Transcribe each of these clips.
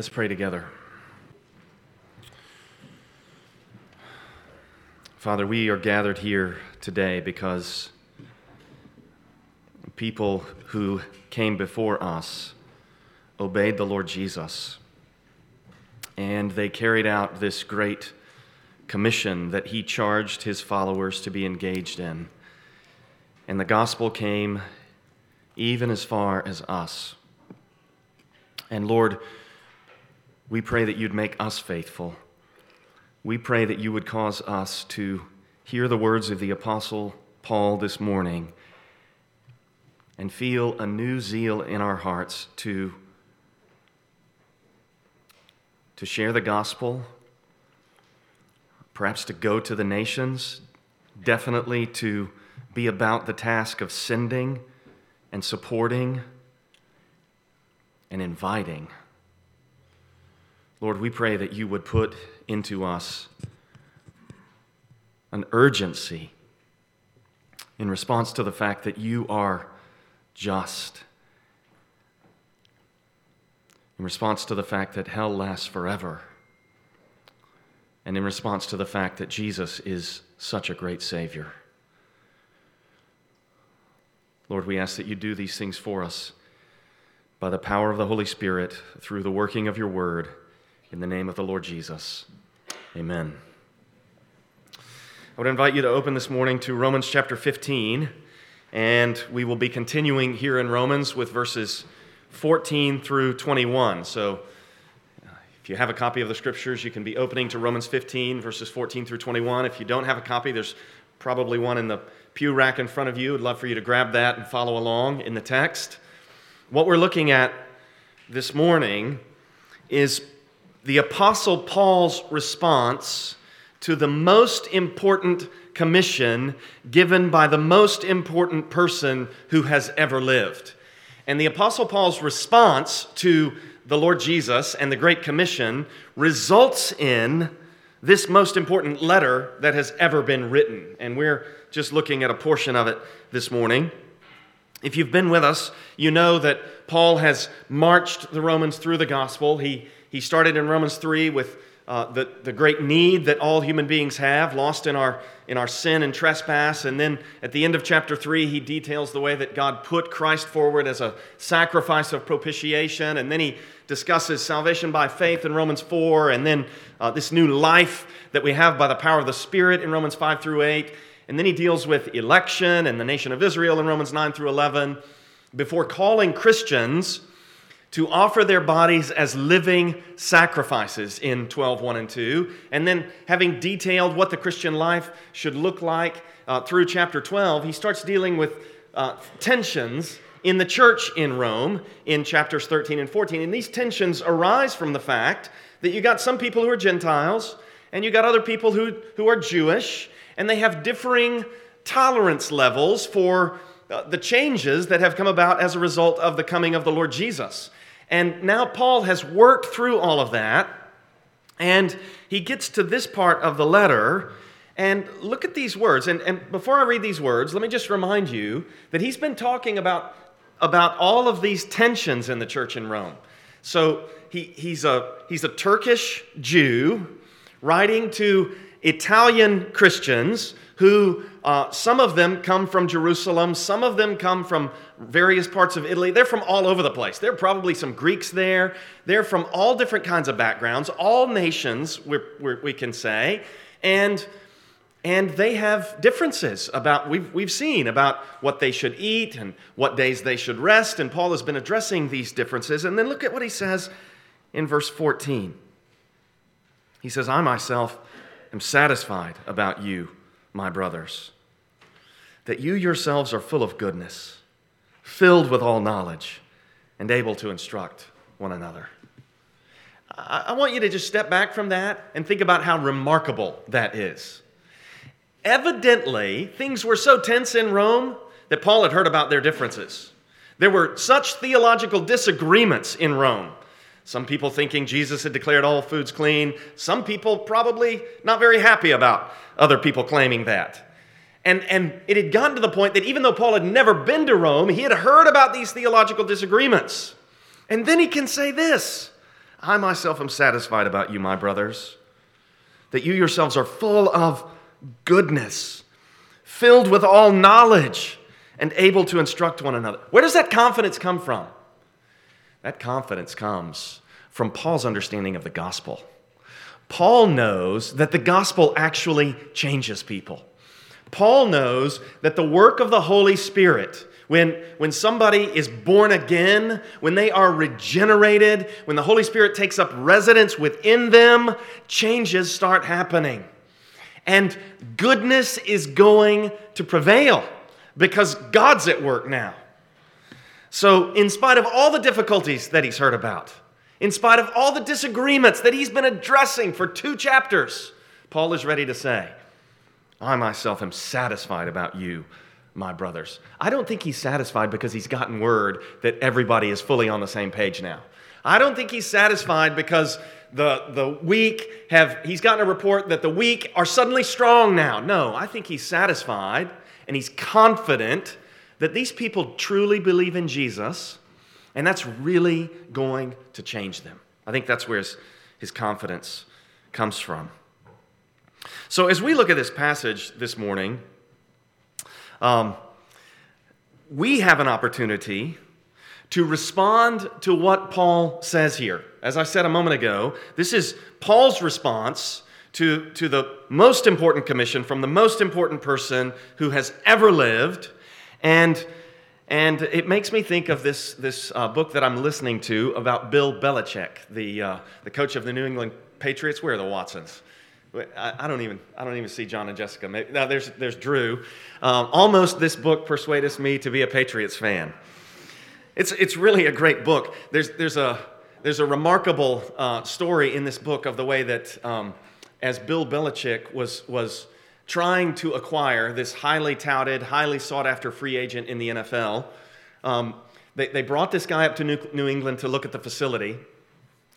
Let's pray together. Father, we are gathered here today because people who came before us obeyed the Lord Jesus. And they carried out this great commission that he charged his followers to be engaged in. And the gospel came even as far as us. And Lord, we pray that you'd make us faithful. We pray that you would cause us to hear the words of the Apostle Paul this morning and feel a new zeal in our hearts to, to share the gospel, perhaps to go to the nations, definitely to be about the task of sending and supporting and inviting. Lord, we pray that you would put into us an urgency in response to the fact that you are just, in response to the fact that hell lasts forever, and in response to the fact that Jesus is such a great Savior. Lord, we ask that you do these things for us by the power of the Holy Spirit through the working of your word. In the name of the Lord Jesus. Amen. I would invite you to open this morning to Romans chapter 15, and we will be continuing here in Romans with verses 14 through 21. So uh, if you have a copy of the scriptures, you can be opening to Romans 15, verses 14 through 21. If you don't have a copy, there's probably one in the pew rack in front of you. I'd love for you to grab that and follow along in the text. What we're looking at this morning is the Apostle Paul's response to the most important commission given by the most important person who has ever lived. And the Apostle Paul's response to the Lord Jesus and the Great Commission results in this most important letter that has ever been written. And we're just looking at a portion of it this morning. If you've been with us, you know that Paul has marched the Romans through the gospel. He he started in Romans 3 with uh, the, the great need that all human beings have, lost in our, in our sin and trespass. And then at the end of chapter 3, he details the way that God put Christ forward as a sacrifice of propitiation. And then he discusses salvation by faith in Romans 4, and then uh, this new life that we have by the power of the Spirit in Romans 5 through 8. And then he deals with election and the nation of Israel in Romans 9 through 11 before calling Christians to offer their bodies as living sacrifices in 12 1 and 2 and then having detailed what the christian life should look like uh, through chapter 12 he starts dealing with uh, tensions in the church in rome in chapters 13 and 14 and these tensions arise from the fact that you got some people who are gentiles and you got other people who, who are jewish and they have differing tolerance levels for uh, the changes that have come about as a result of the coming of the Lord Jesus. And now Paul has worked through all of that, and he gets to this part of the letter. And look at these words. And, and before I read these words, let me just remind you that he's been talking about, about all of these tensions in the church in Rome. So he, he's, a, he's a Turkish Jew writing to Italian Christians who uh, some of them come from Jerusalem, some of them come from various parts of Italy. They're from all over the place. There are probably some Greeks there. They're from all different kinds of backgrounds, all nations, we're, we're, we can say. And and they have differences about we've, we've seen about what they should eat and what days they should rest and paul has been addressing these differences and then look at what he says in verse 14 he says i myself am satisfied about you my brothers, that you yourselves are full of goodness, filled with all knowledge, and able to instruct one another. I want you to just step back from that and think about how remarkable that is. Evidently, things were so tense in Rome that Paul had heard about their differences. There were such theological disagreements in Rome. Some people thinking Jesus had declared all foods clean. Some people probably not very happy about other people claiming that. And, and it had gotten to the point that even though Paul had never been to Rome, he had heard about these theological disagreements. And then he can say this I myself am satisfied about you, my brothers, that you yourselves are full of goodness, filled with all knowledge, and able to instruct one another. Where does that confidence come from? That confidence comes from Paul's understanding of the gospel. Paul knows that the gospel actually changes people. Paul knows that the work of the Holy Spirit, when, when somebody is born again, when they are regenerated, when the Holy Spirit takes up residence within them, changes start happening. And goodness is going to prevail because God's at work now. So, in spite of all the difficulties that he's heard about, in spite of all the disagreements that he's been addressing for two chapters, Paul is ready to say, I myself am satisfied about you, my brothers. I don't think he's satisfied because he's gotten word that everybody is fully on the same page now. I don't think he's satisfied because the, the weak have, he's gotten a report that the weak are suddenly strong now. No, I think he's satisfied and he's confident that these people truly believe in Jesus and that's really going to change them. I think that's where his, his confidence comes from. So, as we look at this passage this morning, um, we have an opportunity to respond to what Paul says here. As I said a moment ago, this is Paul's response to, to the most important commission from the most important person who has ever lived. And and it makes me think of this, this uh, book that I'm listening to about Bill Belichick, the, uh, the coach of the New England Patriots. Where are the Watsons? I, don't even I don't even see John and Jessica. Maybe, no, there's there's Drew. Um, almost this book persuaded me to be a Patriots fan. It's it's really a great book. There's there's a there's a remarkable uh, story in this book of the way that um, as Bill Belichick was was trying to acquire this highly touted, highly sought after free agent in the NFL. Um, they, they brought this guy up to New, New England to look at the facility.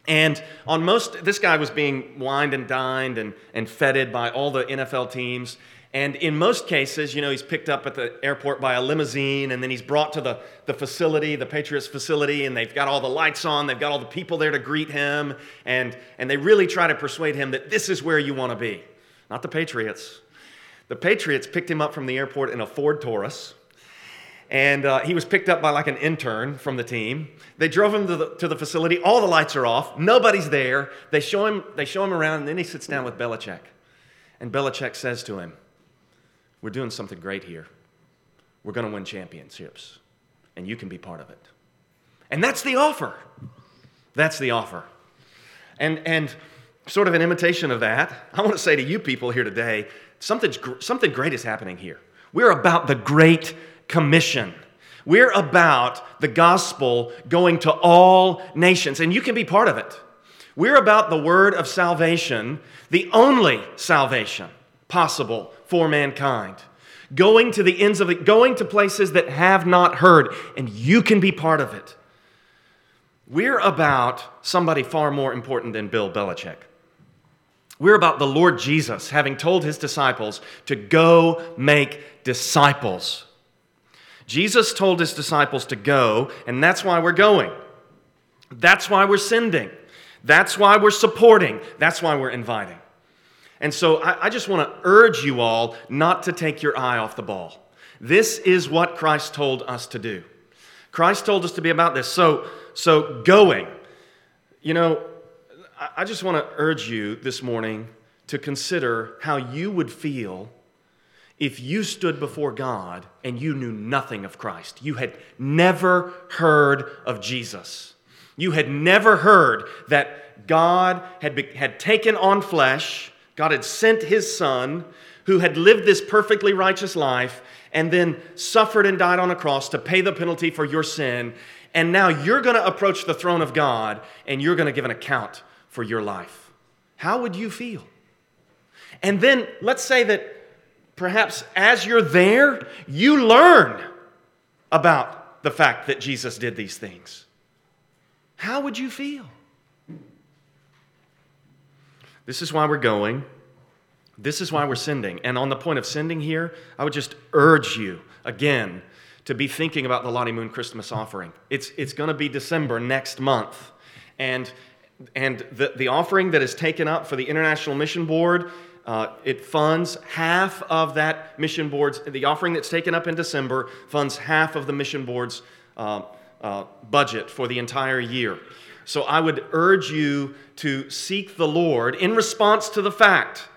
And on most, this guy was being wined and dined and, and feted by all the NFL teams. And in most cases, you know, he's picked up at the airport by a limousine and then he's brought to the, the facility, the Patriots facility, and they've got all the lights on, they've got all the people there to greet him, and, and they really try to persuade him that this is where you want to be. Not the Patriots. The Patriots picked him up from the airport in a Ford Taurus. And uh, he was picked up by like an intern from the team. They drove him to the, to the facility. All the lights are off. Nobody's there. They show, him, they show him around, and then he sits down with Belichick. And Belichick says to him, We're doing something great here. We're going to win championships, and you can be part of it. And that's the offer. That's the offer. And, and sort of an imitation of that, I want to say to you people here today Something's, something great is happening here. We're about the Great Commission. We're about the gospel going to all nations, and you can be part of it. We're about the word of salvation, the only salvation possible for mankind. Going to the ends of it, going to places that have not heard, and you can be part of it. We're about somebody far more important than Bill Belichick. We're about the Lord Jesus having told his disciples to go make disciples. Jesus told his disciples to go, and that's why we're going. That's why we're sending. That's why we're supporting. That's why we're inviting. And so I, I just want to urge you all not to take your eye off the ball. This is what Christ told us to do. Christ told us to be about this. So, so going. You know, I just want to urge you this morning to consider how you would feel if you stood before God and you knew nothing of Christ. You had never heard of Jesus. You had never heard that God had, be, had taken on flesh, God had sent his Son, who had lived this perfectly righteous life, and then suffered and died on a cross to pay the penalty for your sin. And now you're going to approach the throne of God and you're going to give an account for your life. How would you feel? And then let's say that perhaps as you're there, you learn about the fact that Jesus did these things. How would you feel? This is why we're going. This is why we're sending. And on the point of sending here, I would just urge you again to be thinking about the Lottie Moon Christmas offering. It's, it's going to be December next month. And and the, the offering that is taken up for the International Mission Board, uh, it funds half of that mission board's, the offering that's taken up in December funds half of the mission board's uh, uh, budget for the entire year. So I would urge you to seek the Lord in response to the fact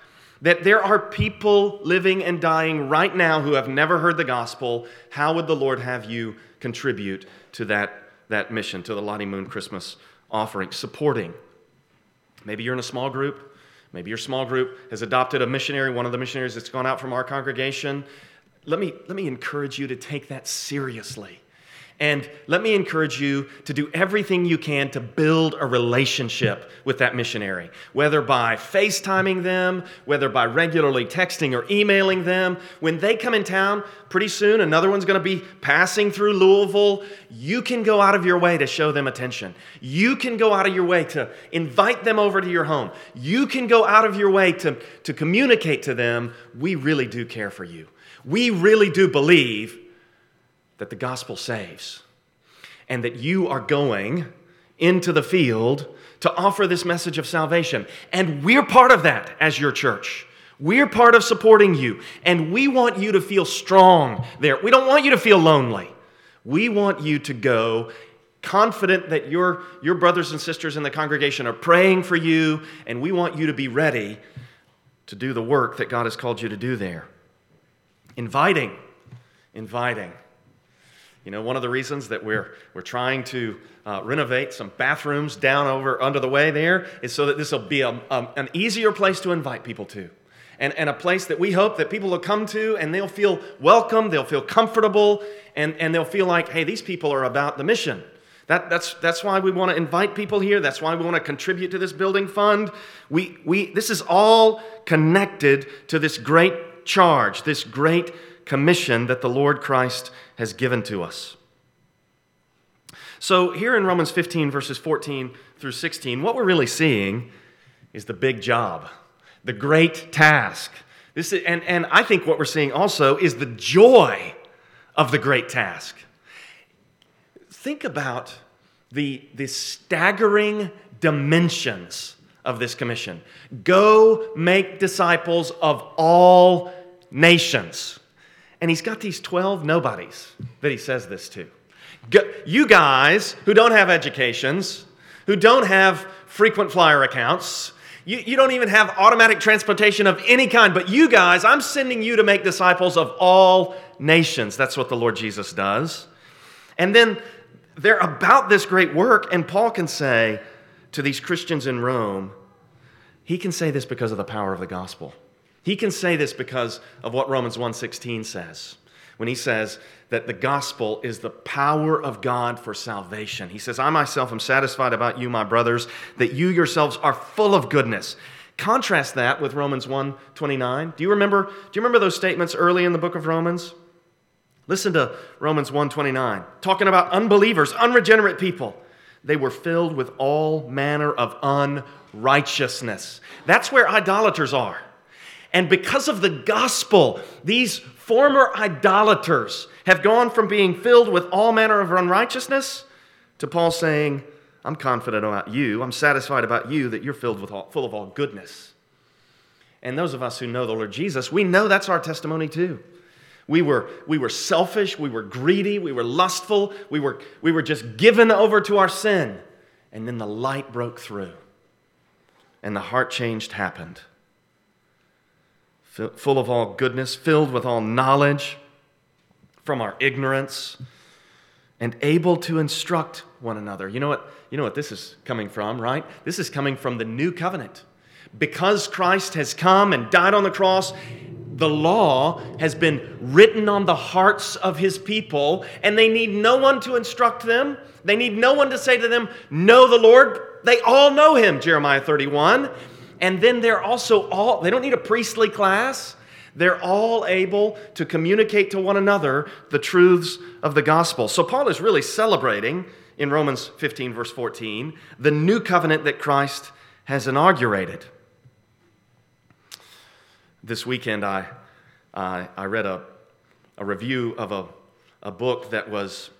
that there are people living and dying right now who have never heard the gospel. How would the Lord have you contribute to that, that mission, to the Lottie Moon Christmas offering? Supporting. Maybe you're in a small group. Maybe your small group has adopted a missionary, one of the missionaries that's gone out from our congregation. Let me, let me encourage you to take that seriously. And let me encourage you to do everything you can to build a relationship with that missionary, whether by FaceTiming them, whether by regularly texting or emailing them. When they come in town, pretty soon another one's going to be passing through Louisville. You can go out of your way to show them attention. You can go out of your way to invite them over to your home. You can go out of your way to, to communicate to them, we really do care for you. We really do believe that the gospel saves and that you are going into the field to offer this message of salvation. And we're part of that as your church. We're part of supporting you, and we want you to feel strong there. We don't want you to feel lonely. We want you to go confident that your, your brothers and sisters in the congregation are praying for you, and we want you to be ready to do the work that God has called you to do there. Inviting, inviting. You know, one of the reasons that we're, we're trying to uh, renovate some bathrooms down over under the way there is so that this will be a, a, an easier place to invite people to. And, and a place that we hope that people will come to and they'll feel welcome, they'll feel comfortable, and, and they'll feel like, hey, these people are about the mission. That, that's, that's why we want to invite people here. That's why we want to contribute to this building fund. We, we, this is all connected to this great charge, this great commission that the Lord Christ has given to us. So, here in Romans 15, verses 14 through 16, what we're really seeing is the big job, the great task. This is, and, and I think what we're seeing also is the joy of the great task. Think about the, the staggering dimensions of this commission. Go make disciples of all nations. And he's got these 12 nobodies that he says this to. You guys who don't have educations, who don't have frequent flyer accounts, you, you don't even have automatic transportation of any kind, but you guys, I'm sending you to make disciples of all nations. That's what the Lord Jesus does. And then they're about this great work, and Paul can say to these Christians in Rome, he can say this because of the power of the gospel. He can say this because of what Romans 1:16 says. When he says that the gospel is the power of God for salvation. He says, "I myself am satisfied about you, my brothers, that you yourselves are full of goodness." Contrast that with Romans 1:29. Do you remember do you remember those statements early in the book of Romans? Listen to Romans 1:29, talking about unbelievers, unregenerate people. They were filled with all manner of unrighteousness. That's where idolaters are. And because of the gospel, these former idolaters have gone from being filled with all manner of unrighteousness to Paul saying, I'm confident about you. I'm satisfied about you that you're filled with all, full of all goodness. And those of us who know the Lord Jesus, we know that's our testimony too. We were, we were selfish, we were greedy, we were lustful, we were, we were just given over to our sin. And then the light broke through, and the heart changed happened full of all goodness, filled with all knowledge from our ignorance, and able to instruct one another. You know what? You know what this is coming from, right? This is coming from the new covenant. Because Christ has come and died on the cross, the law has been written on the hearts of his people, and they need no one to instruct them. They need no one to say to them, Know the Lord. They all know him, Jeremiah 31. And then they're also all, they don't need a priestly class. They're all able to communicate to one another the truths of the gospel. So Paul is really celebrating in Romans 15, verse 14, the new covenant that Christ has inaugurated. This weekend, I, I, I read a, a review of a, a book that was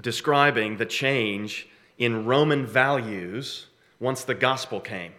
describing the change in Roman values once the gospel came.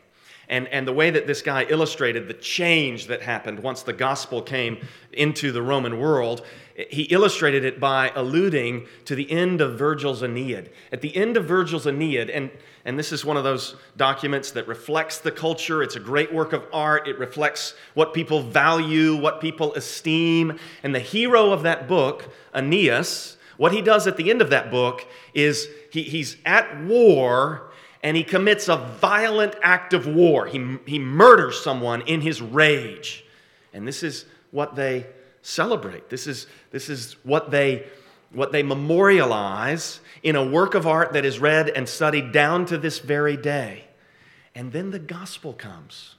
And, and the way that this guy illustrated the change that happened once the gospel came into the Roman world, he illustrated it by alluding to the end of Virgil's Aeneid. At the end of Virgil's Aeneid, and, and this is one of those documents that reflects the culture, it's a great work of art, it reflects what people value, what people esteem. And the hero of that book, Aeneas, what he does at the end of that book is he, he's at war and he commits a violent act of war. He, he murders someone in his rage. And this is what they celebrate. This is, this is what, they, what they memorialize in a work of art that is read and studied down to this very day. And then the gospel comes.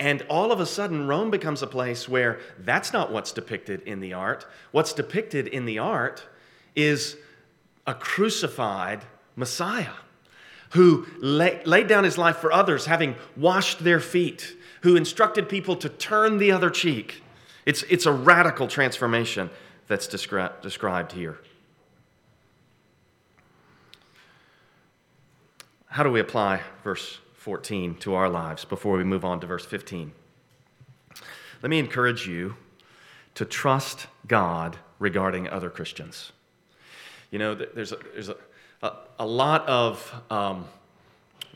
And all of a sudden, Rome becomes a place where that's not what's depicted in the art. What's depicted in the art is a crucified Messiah who lay, laid down his life for others, having washed their feet, who instructed people to turn the other cheek. It's, it's a radical transformation that's descri- described here. How do we apply verse 14 to our lives before we move on to verse 15? Let me encourage you to trust God regarding other Christians. You know, there's a, there's a, a, lot of um,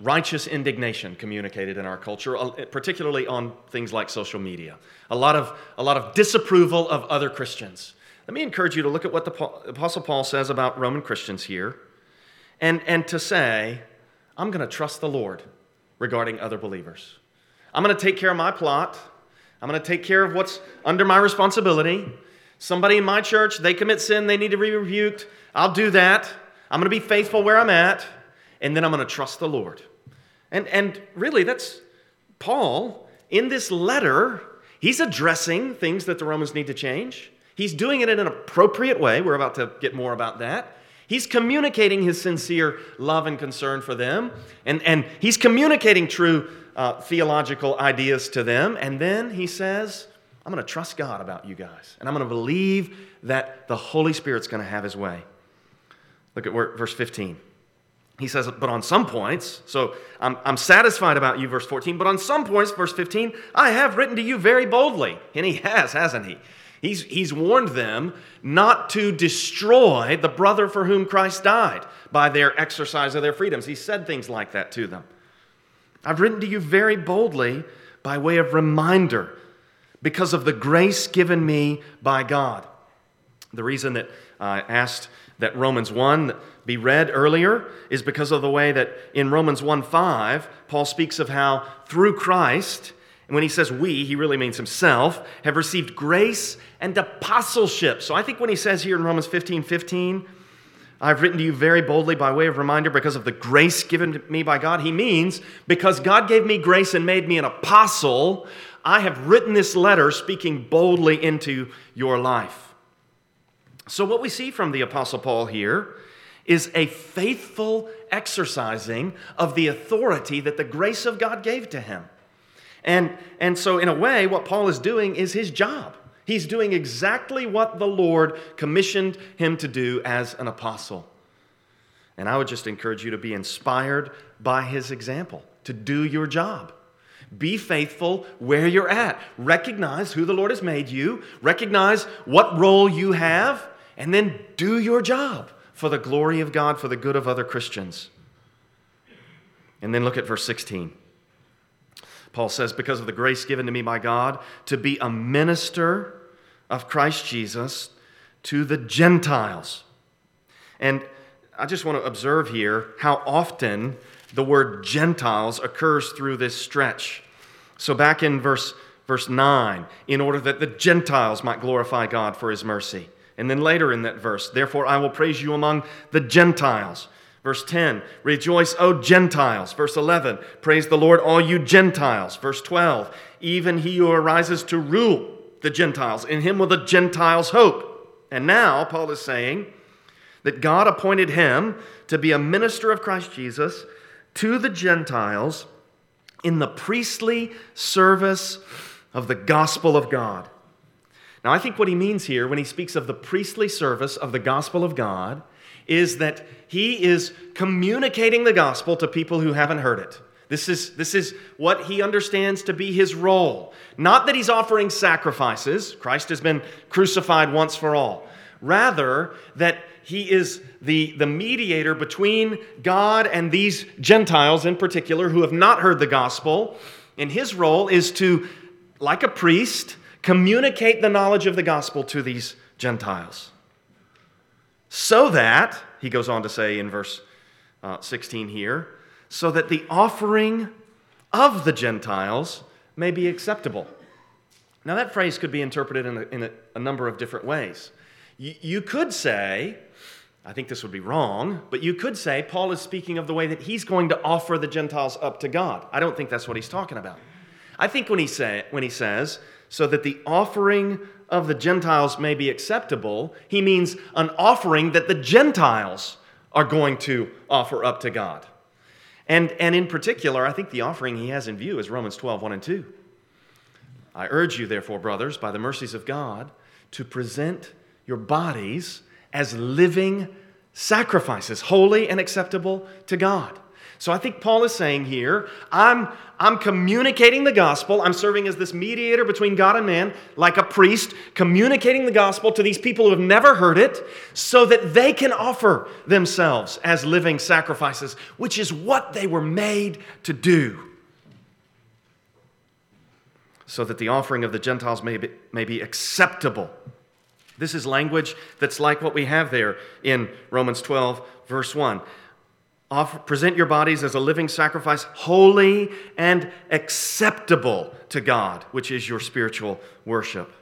righteous indignation communicated in our culture, uh, particularly on things like social media. A lot of, a lot of disapproval of other Christians. Let me encourage you to look at what the Apostle Paul says about Roman Christians here and, and to say, I'm going to trust the Lord regarding other believers. I'm going to take care of my plot. I'm going to take care of what's under my responsibility. Somebody in my church, they commit sin, they need to be rebuked. I'll do that. I'm going to be faithful where I'm at, and then I'm going to trust the Lord. And, and really, that's Paul in this letter. He's addressing things that the Romans need to change. He's doing it in an appropriate way. We're about to get more about that. He's communicating his sincere love and concern for them, and, and he's communicating true uh, theological ideas to them. And then he says, I'm going to trust God about you guys, and I'm going to believe that the Holy Spirit's going to have his way. Look at verse 15. He says, But on some points, so I'm, I'm satisfied about you, verse 14, but on some points, verse 15, I have written to you very boldly. And he has, hasn't he? He's, he's warned them not to destroy the brother for whom Christ died by their exercise of their freedoms. He said things like that to them. I've written to you very boldly by way of reminder because of the grace given me by God. The reason that I asked that Romans 1 be read earlier is because of the way that in Romans 1 5, Paul speaks of how through Christ, and when he says we, he really means himself, have received grace and apostleship. So I think when he says here in Romans 15 15, I've written to you very boldly by way of reminder because of the grace given to me by God. He means because God gave me grace and made me an apostle, I have written this letter speaking boldly into your life. So, what we see from the Apostle Paul here is a faithful exercising of the authority that the grace of God gave to him. And, and so, in a way, what Paul is doing is his job. He's doing exactly what the Lord commissioned him to do as an apostle. And I would just encourage you to be inspired by his example, to do your job. Be faithful where you're at. Recognize who the Lord has made you, recognize what role you have, and then do your job for the glory of God, for the good of other Christians. And then look at verse 16. Paul says, Because of the grace given to me by God to be a minister of Christ Jesus to the Gentiles. And I just want to observe here how often the word Gentiles occurs through this stretch. So, back in verse, verse 9, in order that the Gentiles might glorify God for his mercy. And then later in that verse, therefore I will praise you among the Gentiles. Verse 10, rejoice, O Gentiles. Verse 11, praise the Lord, all you Gentiles. Verse 12, even he who arises to rule the Gentiles, in him will the Gentiles hope. And now Paul is saying that God appointed him to be a minister of Christ Jesus to the Gentiles in the priestly service of the gospel of God. Now, I think what he means here when he speaks of the priestly service of the gospel of God is that he is communicating the gospel to people who haven't heard it. This is, this is what he understands to be his role. Not that he's offering sacrifices, Christ has been crucified once for all. Rather, that he is the, the mediator between God and these Gentiles in particular who have not heard the gospel. And his role is to, like a priest, communicate the knowledge of the gospel to these Gentiles. So that, he goes on to say in verse uh, 16 here, so that the offering of the Gentiles may be acceptable. Now, that phrase could be interpreted in a, in a, a number of different ways. You, you could say, I think this would be wrong, but you could say Paul is speaking of the way that he's going to offer the Gentiles up to God. I don't think that's what he's talking about. I think when he, say, when he says, so that the offering of the Gentiles may be acceptable, he means an offering that the Gentiles are going to offer up to God. And, and in particular, I think the offering he has in view is Romans 12, 1 and 2. I urge you, therefore, brothers, by the mercies of God, to present your bodies as living sacrifices, holy and acceptable to God. So I think Paul is saying here, I'm, I'm communicating the gospel. I'm serving as this mediator between God and man, like a priest, communicating the gospel to these people who have never heard it, so that they can offer themselves as living sacrifices, which is what they were made to do. So that the offering of the Gentiles may be, may be acceptable. This is language that's like what we have there in Romans 12, verse 1. Offer, present your bodies as a living sacrifice, holy and acceptable to God, which is your spiritual worship.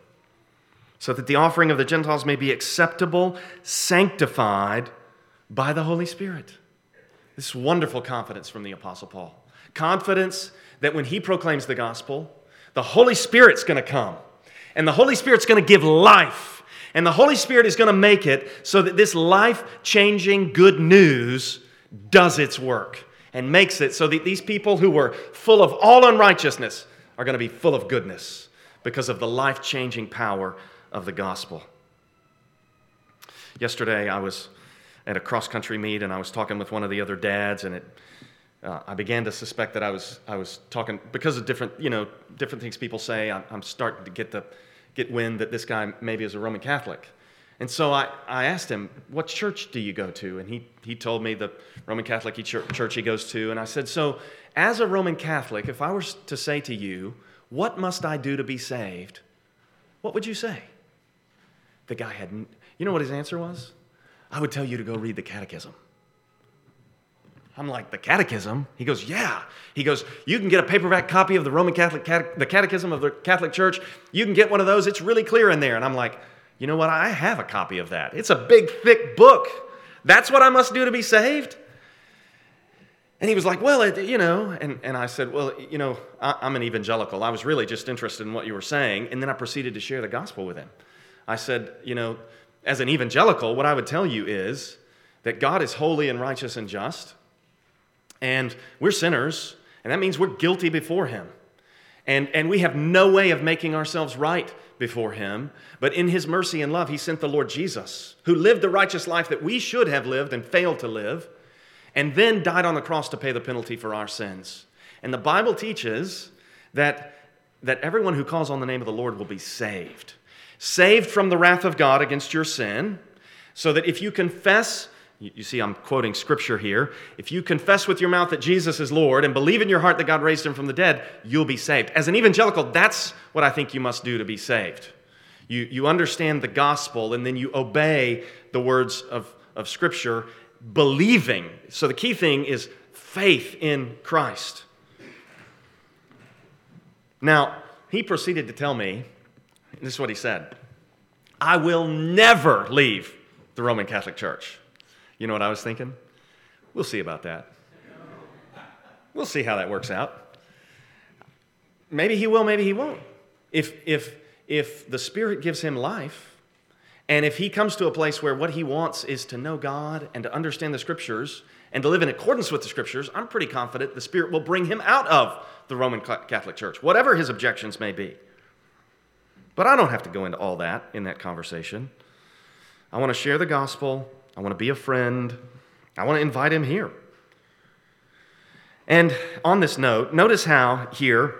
So that the offering of the Gentiles may be acceptable, sanctified by the Holy Spirit. This wonderful confidence from the Apostle Paul. Confidence that when he proclaims the gospel, the Holy Spirit's going to come. And the Holy Spirit's going to give life. And the Holy Spirit is going to make it so that this life changing good news does its work and makes it so that these people who were full of all unrighteousness are going to be full of goodness because of the life changing power of the gospel. Yesterday, I was at a cross country meet and I was talking with one of the other dads, and it, uh, I began to suspect that I was, I was talking because of different, you know, different things people say. I'm, I'm starting to get the get wind that this guy maybe is a Roman Catholic. And so I, I asked him, What church do you go to? And he, he told me the Roman Catholic church he goes to. And I said, So, as a Roman Catholic, if I were to say to you, What must I do to be saved? What would you say? The guy had, you know what his answer was? I would tell you to go read the catechism. I'm like, the catechism? He goes, yeah. He goes, you can get a paperback copy of the Roman Catholic, the catechism of the Catholic Church. You can get one of those. It's really clear in there. And I'm like, you know what? I have a copy of that. It's a big, thick book. That's what I must do to be saved? And he was like, Well, it, you know, and, and I said, Well, you know, I, I'm an evangelical. I was really just interested in what you were saying. And then I proceeded to share the gospel with him. I said, You know, as an evangelical, what I would tell you is that God is holy and righteous and just. And we're sinners, and that means we're guilty before him. And, and we have no way of making ourselves right before him. But in his mercy and love, he sent the Lord Jesus, who lived the righteous life that we should have lived and failed to live, and then died on the cross to pay the penalty for our sins. And the Bible teaches that, that everyone who calls on the name of the Lord will be saved. Saved from the wrath of God against your sin, so that if you confess you see, I'm quoting scripture here. If you confess with your mouth that Jesus is Lord and believe in your heart that God raised him from the dead, you'll be saved. As an evangelical, that's what I think you must do to be saved. You, you understand the gospel and then you obey the words of, of scripture, believing. So the key thing is faith in Christ. Now, he proceeded to tell me this is what he said I will never leave the Roman Catholic Church. You know what I was thinking? We'll see about that. We'll see how that works out. Maybe he will, maybe he won't. If, if, if the Spirit gives him life, and if he comes to a place where what he wants is to know God and to understand the Scriptures and to live in accordance with the Scriptures, I'm pretty confident the Spirit will bring him out of the Roman Catholic Church, whatever his objections may be. But I don't have to go into all that in that conversation. I want to share the gospel I want to be a friend. I want to invite him here. And on this note, notice how here,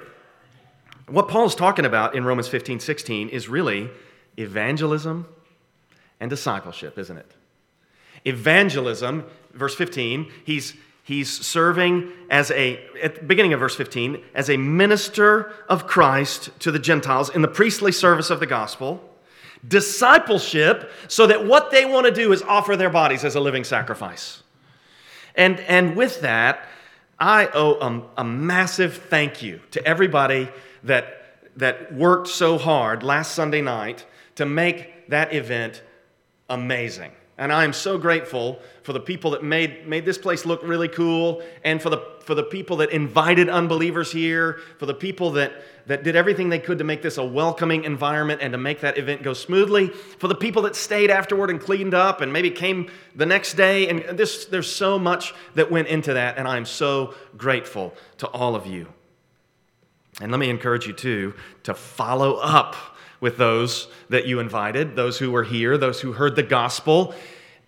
what Paul's talking about in Romans 15 16 is really evangelism and discipleship, isn't it? Evangelism, verse 15, he's, he's serving as a, at the beginning of verse 15, as a minister of Christ to the Gentiles in the priestly service of the gospel. Discipleship, so that what they want to do is offer their bodies as a living sacrifice. And, and with that, I owe a, a massive thank you to everybody that, that worked so hard last Sunday night to make that event amazing. And I am so grateful for the people that made, made this place look really cool, and for the, for the people that invited unbelievers here, for the people that, that did everything they could to make this a welcoming environment and to make that event go smoothly, for the people that stayed afterward and cleaned up and maybe came the next day. And this, there's so much that went into that, and I'm so grateful to all of you. And let me encourage you, too, to follow up with those that you invited, those who were here, those who heard the gospel.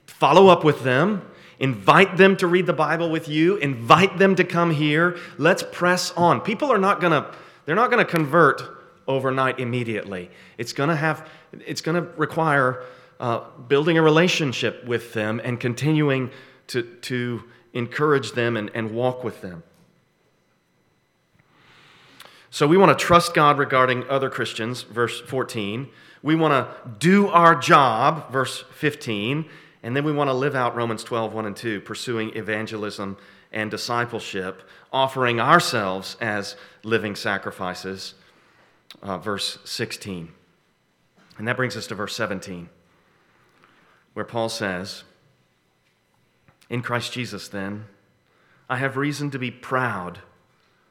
Follow up with them. Invite them to read the Bible with you. Invite them to come here. Let's press on. People are not going to they're not going to convert overnight immediately. It's going to have it's going to require uh, building a relationship with them and continuing to, to encourage them and, and walk with them. So we want to trust God regarding other Christians, verse 14. We want to do our job, verse 15. And then we want to live out Romans 12, 1 and 2, pursuing evangelism and discipleship, offering ourselves as living sacrifices, uh, verse 16. And that brings us to verse 17, where Paul says, In Christ Jesus, then, I have reason to be proud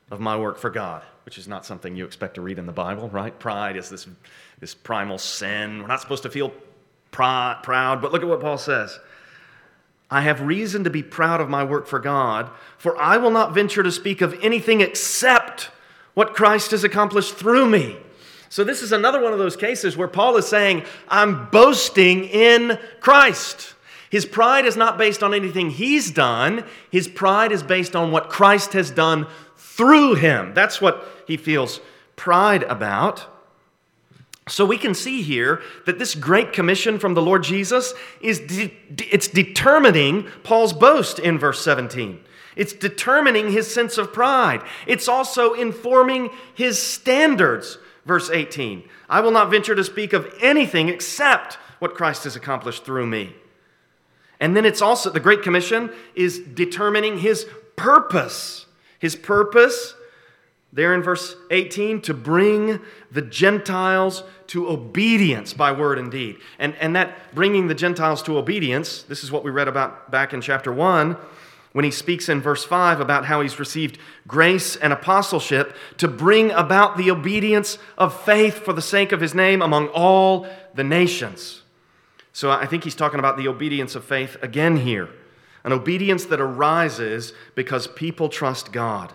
of my work for God which is not something you expect to read in the Bible, right? Pride is this, this primal sin. We're not supposed to feel proud, but look at what Paul says. I have reason to be proud of my work for God, for I will not venture to speak of anything except what Christ has accomplished through me. So, this is another one of those cases where Paul is saying, I'm boasting in Christ. His pride is not based on anything he's done, his pride is based on what Christ has done through him. That's what he feels pride about. So we can see here that this great commission from the Lord Jesus is de- it's determining Paul's boast in verse 17. It's determining his sense of pride. It's also informing his standards. Verse 18 I will not venture to speak of anything except what Christ has accomplished through me. And then it's also, the Great Commission is determining his purpose. His purpose, there in verse 18, to bring the Gentiles to obedience by word and deed. And, and that bringing the Gentiles to obedience, this is what we read about back in chapter 1 when he speaks in verse 5 about how he's received grace and apostleship to bring about the obedience of faith for the sake of his name among all the nations. So I think he's talking about the obedience of faith again here an obedience that arises because people trust God.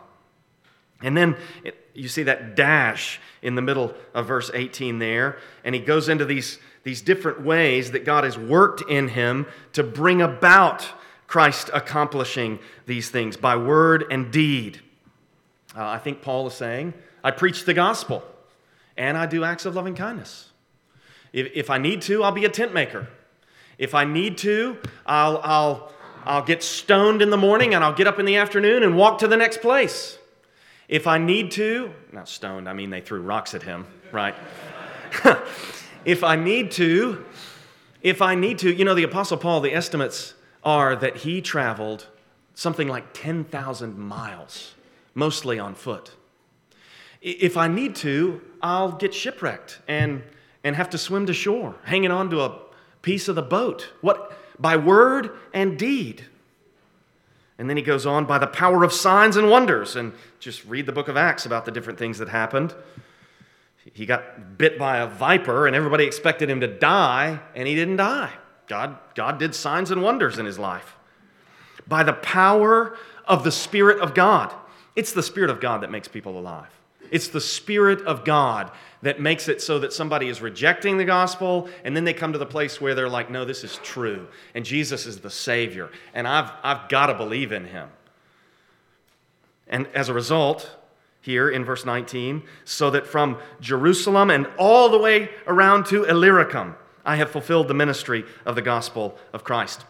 And then it, you see that dash in the middle of verse 18 there, and he goes into these, these different ways that God has worked in him to bring about Christ accomplishing these things by word and deed. Uh, I think Paul is saying, I preach the gospel and I do acts of loving kindness. If, if I need to, I'll be a tent maker. If I need to, I'll, I'll, I'll get stoned in the morning and I'll get up in the afternoon and walk to the next place. If I need to, not stoned, I mean they threw rocks at him, right? if I need to, if I need to, you know, the Apostle Paul, the estimates are that he traveled something like 10,000 miles, mostly on foot. If I need to, I'll get shipwrecked and, and have to swim to shore, hanging on to a piece of the boat. What? By word and deed. And then he goes on by the power of signs and wonders. And just read the book of Acts about the different things that happened. He got bit by a viper, and everybody expected him to die, and he didn't die. God, God did signs and wonders in his life. By the power of the Spirit of God. It's the Spirit of God that makes people alive. It's the Spirit of God that makes it so that somebody is rejecting the gospel and then they come to the place where they're like, no, this is true. And Jesus is the Savior. And I've, I've got to believe in him. And as a result, here in verse 19, so that from Jerusalem and all the way around to Illyricum, I have fulfilled the ministry of the gospel of Christ.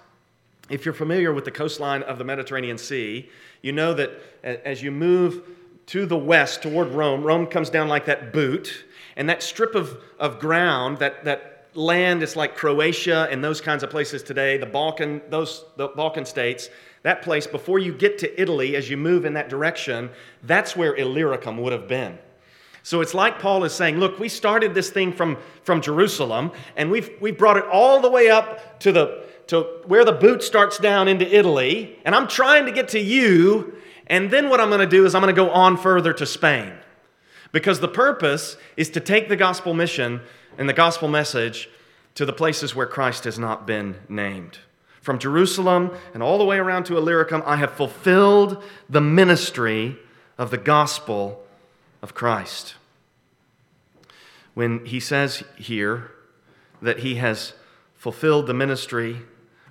If you're familiar with the coastline of the Mediterranean Sea, you know that as you move to the west toward Rome, Rome comes down like that boot, and that strip of, of ground, that, that land is like Croatia and those kinds of places today, the Balkan, those the Balkan states, that place, before you get to Italy, as you move in that direction, that's where Illyricum would have been. So it's like Paul is saying, look, we started this thing from, from Jerusalem, and we've, we've brought it all the way up to, the, to where the boot starts down into Italy, and I'm trying to get to you, and then what I'm going to do is I'm going to go on further to Spain. Because the purpose is to take the gospel mission and the gospel message to the places where Christ has not been named. From Jerusalem and all the way around to Illyricum, I have fulfilled the ministry of the gospel of Christ. When he says here that he has fulfilled the ministry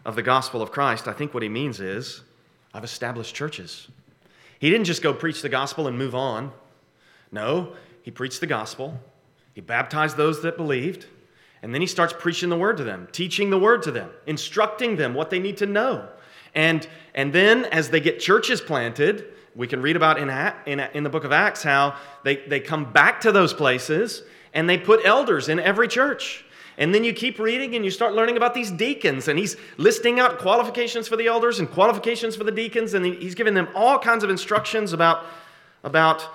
of the gospel of Christ, I think what he means is I've established churches. He didn't just go preach the gospel and move on. No, he preached the gospel, he baptized those that believed. And then he starts preaching the word to them, teaching the word to them, instructing them what they need to know. And, and then as they get churches planted, we can read about in, in, in the book of Acts how they, they come back to those places and they put elders in every church. And then you keep reading and you start learning about these deacons. And he's listing out qualifications for the elders and qualifications for the deacons. And he's giving them all kinds of instructions about, about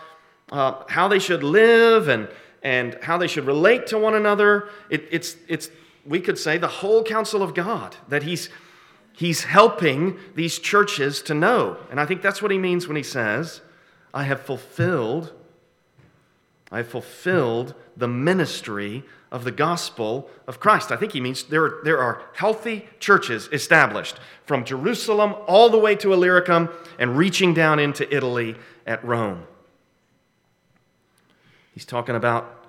uh, how they should live and, and how they should relate to one another. It, it's, it's, we could say, the whole counsel of God that he's, he's helping these churches to know. And I think that's what he means when he says, I have fulfilled, I fulfilled the ministry of the gospel of Christ. I think he means there, there are healthy churches established from Jerusalem all the way to Illyricum and reaching down into Italy at Rome. He's talking about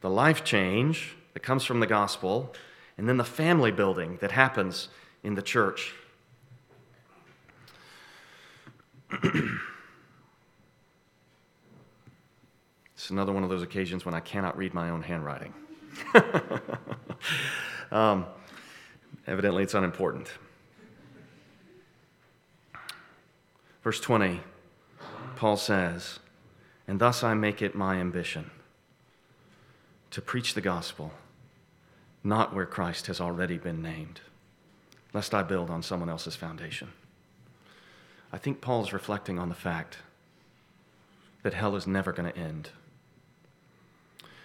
the life change that comes from the gospel, and then the family building that happens in the church. it's another one of those occasions when I cannot read my own handwriting. um, evidently, it's unimportant. Verse 20, Paul says, And thus I make it my ambition to preach the gospel, not where Christ has already been named, lest I build on someone else's foundation. I think Paul's reflecting on the fact that hell is never going to end.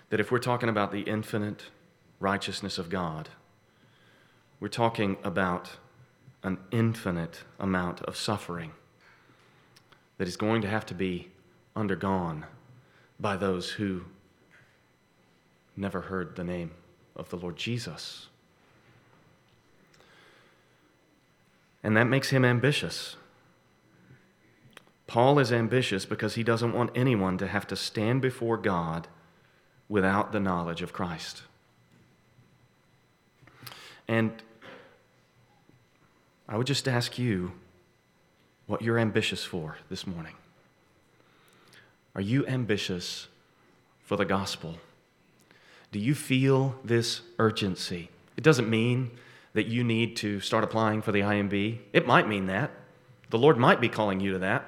That if we're talking about the infinite righteousness of God, we're talking about an infinite amount of suffering that is going to have to be undergone by those who never heard the name of the Lord Jesus. And that makes him ambitious. Paul is ambitious because he doesn't want anyone to have to stand before God without the knowledge of Christ. And I would just ask you what you're ambitious for this morning. Are you ambitious for the gospel? Do you feel this urgency? It doesn't mean that you need to start applying for the IMB. It might mean that. The Lord might be calling you to that.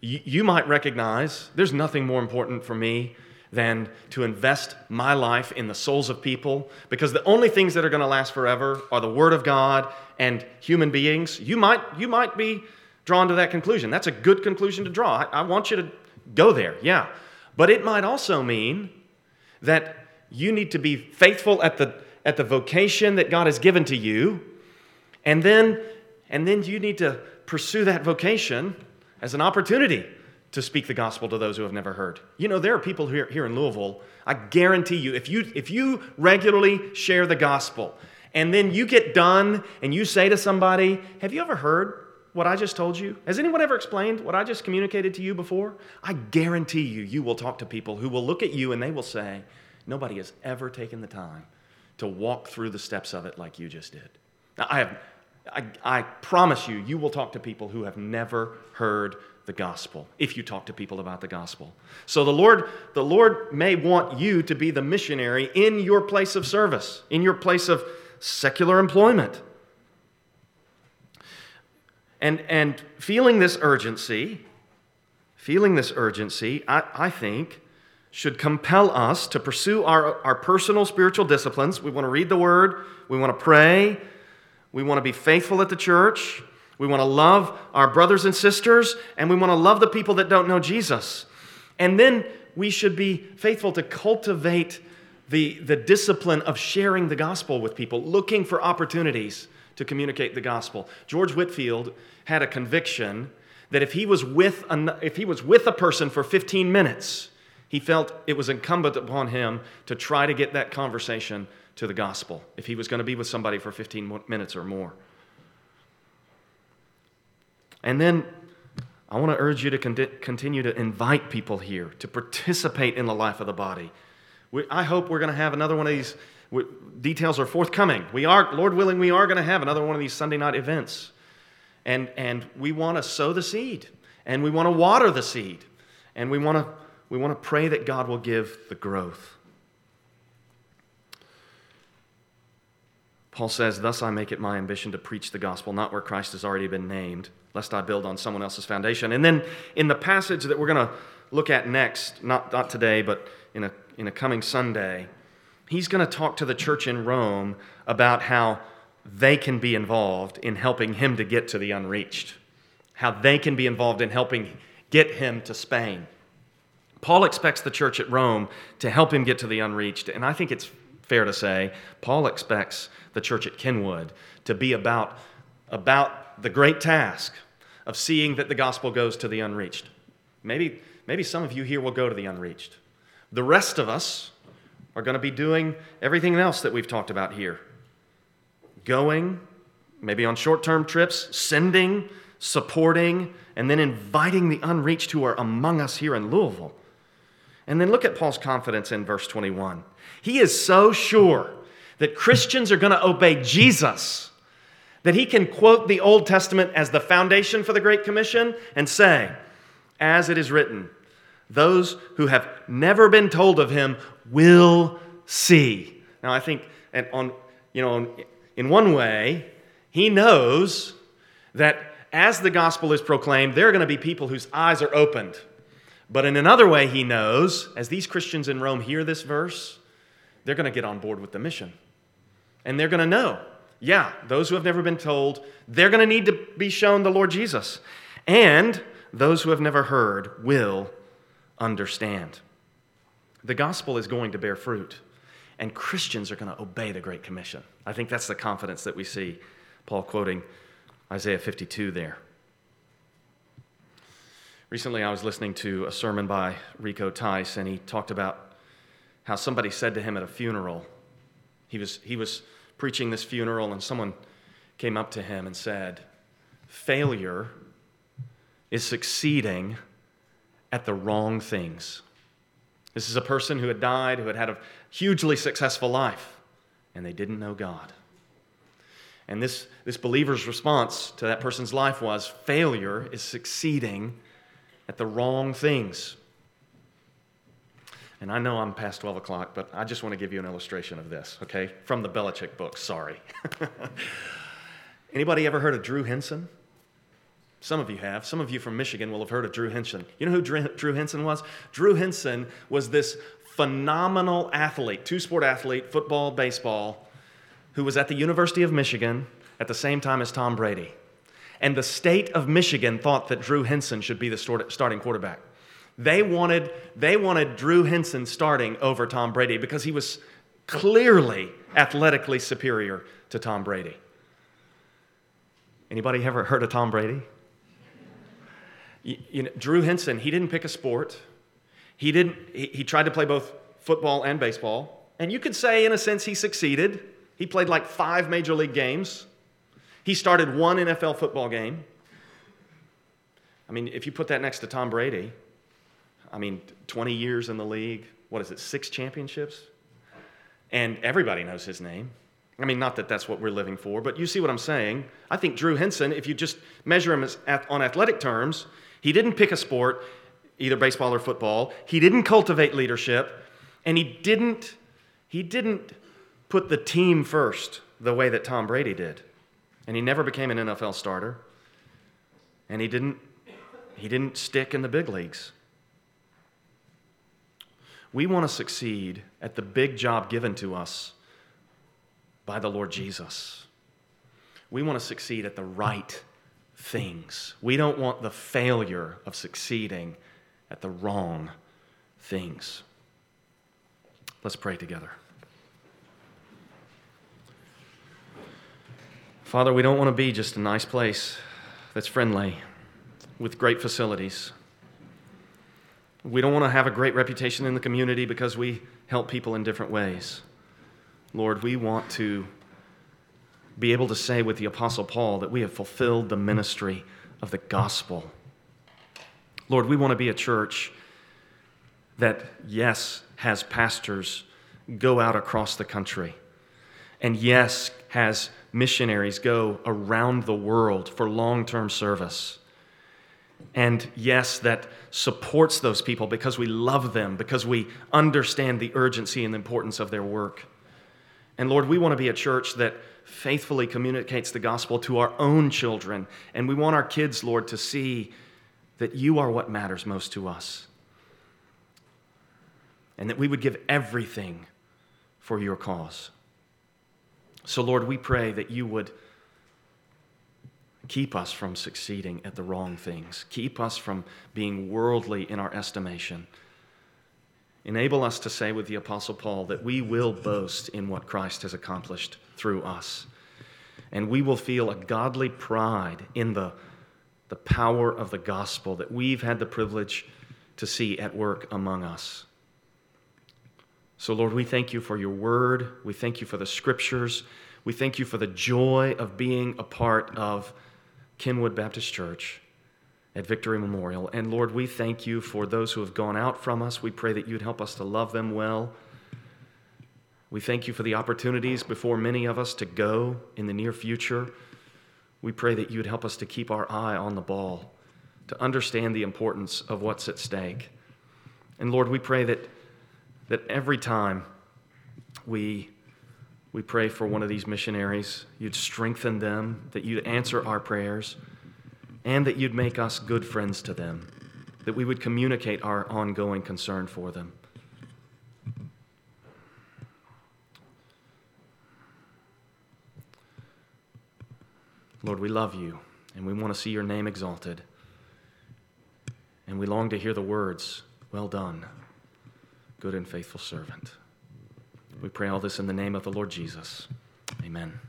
You, might recognize there's nothing more important for me than to invest my life in the souls of people because the only things that are going to last forever are the Word of God and human beings. You might, you might be drawn to that conclusion. That's a good conclusion to draw. I, I want you to go there, yeah. But it might also mean that you need to be faithful at the, at the vocation that God has given to you, and then, and then you need to pursue that vocation as an opportunity to speak the gospel to those who have never heard. You know, there are people here, here in Louisville, I guarantee you, if you, if you regularly share the gospel, and then you get done and you say to somebody, Have you ever heard what I just told you? Has anyone ever explained what I just communicated to you before? I guarantee you, you will talk to people who will look at you and they will say, Nobody has ever taken the time to walk through the steps of it like you just did. Now, I, have, I, I promise you, you will talk to people who have never heard the gospel if you talk to people about the gospel. So the Lord, the Lord may want you to be the missionary in your place of service, in your place of secular employment. And, and feeling this urgency, feeling this urgency, I, I think, should compel us to pursue our, our personal spiritual disciplines. We want to read the word, we want to pray, we want to be faithful at the church, we want to love our brothers and sisters, and we want to love the people that don't know Jesus. And then we should be faithful to cultivate the, the discipline of sharing the gospel with people, looking for opportunities to communicate the gospel. George Whitefield had a conviction that if he was with a, if he was with a person for 15 minutes, he felt it was incumbent upon him to try to get that conversation to the gospel if he was going to be with somebody for 15 minutes or more. And then I want to urge you to continue to invite people here to participate in the life of the body. I hope we're going to have another one of these. Details are forthcoming. We are, Lord willing, we are going to have another one of these Sunday night events. And, and we want to sow the seed, and we want to water the seed, and we want to, we want to pray that God will give the growth. Paul says, Thus I make it my ambition to preach the gospel, not where Christ has already been named, lest I build on someone else's foundation. And then in the passage that we're going to look at next, not, not today, but in a, in a coming Sunday, he's going to talk to the church in Rome about how they can be involved in helping him to get to the unreached, how they can be involved in helping get him to Spain. Paul expects the church at Rome to help him get to the unreached, and I think it's fair to say Paul expects the church at Kenwood to be about, about the great task of seeing that the gospel goes to the unreached. Maybe, maybe some of you here will go to the unreached. The rest of us are going to be doing everything else that we've talked about here going, maybe on short term trips, sending, supporting, and then inviting the unreached who are among us here in Louisville. And then look at Paul's confidence in verse 21. He is so sure that Christians are going to obey Jesus that he can quote the Old Testament as the foundation for the Great Commission and say, as it is written, those who have never been told of him will see. Now, I think, and on, you know, in one way, he knows that as the gospel is proclaimed, there are going to be people whose eyes are opened. But in another way, he knows, as these Christians in Rome hear this verse, they're going to get on board with the mission. And they're going to know, yeah, those who have never been told, they're going to need to be shown the Lord Jesus. And those who have never heard will understand. The gospel is going to bear fruit, and Christians are going to obey the Great Commission. I think that's the confidence that we see Paul quoting Isaiah 52 there. Recently, I was listening to a sermon by Rico Tice, and he talked about how somebody said to him at a funeral, he was, he was preaching this funeral, and someone came up to him and said, Failure is succeeding at the wrong things. This is a person who had died, who had had a hugely successful life, and they didn't know God. And this, this believer's response to that person's life was failure is succeeding at the wrong things. And I know I'm past 12 o'clock, but I just want to give you an illustration of this, okay? From the Belichick book, sorry. Anybody ever heard of Drew Henson? Some of you have. Some of you from Michigan will have heard of Drew Henson. You know who Drew Henson was? Drew Henson was this phenomenal athlete, two sport athlete, football, baseball, who was at the University of Michigan at the same time as Tom Brady. And the state of Michigan thought that Drew Henson should be the starting quarterback. They wanted, they wanted Drew Henson starting over Tom Brady because he was clearly athletically superior to Tom Brady. Anybody ever heard of Tom Brady? You, you know, Drew Henson, he didn't pick a sport. He, didn't, he, he tried to play both football and baseball. And you could say, in a sense, he succeeded. He played like five major league games. He started one NFL football game. I mean, if you put that next to Tom Brady, I mean, 20 years in the league, what is it, six championships? And everybody knows his name. I mean, not that that's what we're living for, but you see what I'm saying. I think Drew Henson, if you just measure him as, on athletic terms, he didn't pick a sport, either baseball or football. He didn't cultivate leadership, and he didn't, he didn't put the team first the way that Tom Brady did. And he never became an NFL starter. And he didn't, he didn't stick in the big leagues. We want to succeed at the big job given to us by the Lord Jesus. We want to succeed at the right things. We don't want the failure of succeeding at the wrong things. Let's pray together. Father, we don't want to be just a nice place that's friendly with great facilities. We don't want to have a great reputation in the community because we help people in different ways. Lord, we want to be able to say with the Apostle Paul that we have fulfilled the ministry of the gospel. Lord, we want to be a church that, yes, has pastors go out across the country, and yes, has missionaries go around the world for long term service. And yes, that supports those people because we love them, because we understand the urgency and the importance of their work. And Lord, we want to be a church that faithfully communicates the gospel to our own children. And we want our kids, Lord, to see that you are what matters most to us. And that we would give everything for your cause. So, Lord, we pray that you would keep us from succeeding at the wrong things, keep us from being worldly in our estimation. Enable us to say with the Apostle Paul that we will boast in what Christ has accomplished through us. And we will feel a godly pride in the, the power of the gospel that we've had the privilege to see at work among us. So, Lord, we thank you for your word. We thank you for the scriptures. We thank you for the joy of being a part of Kenwood Baptist Church at Victory Memorial. And Lord, we thank you for those who have gone out from us. We pray that you'd help us to love them well. We thank you for the opportunities before many of us to go in the near future. We pray that you'd help us to keep our eye on the ball, to understand the importance of what's at stake. And Lord, we pray that, that every time we, we pray for one of these missionaries, you'd strengthen them, that you'd answer our prayers and that you'd make us good friends to them, that we would communicate our ongoing concern for them. Lord, we love you and we want to see your name exalted. And we long to hear the words, Well done, good and faithful servant. We pray all this in the name of the Lord Jesus. Amen.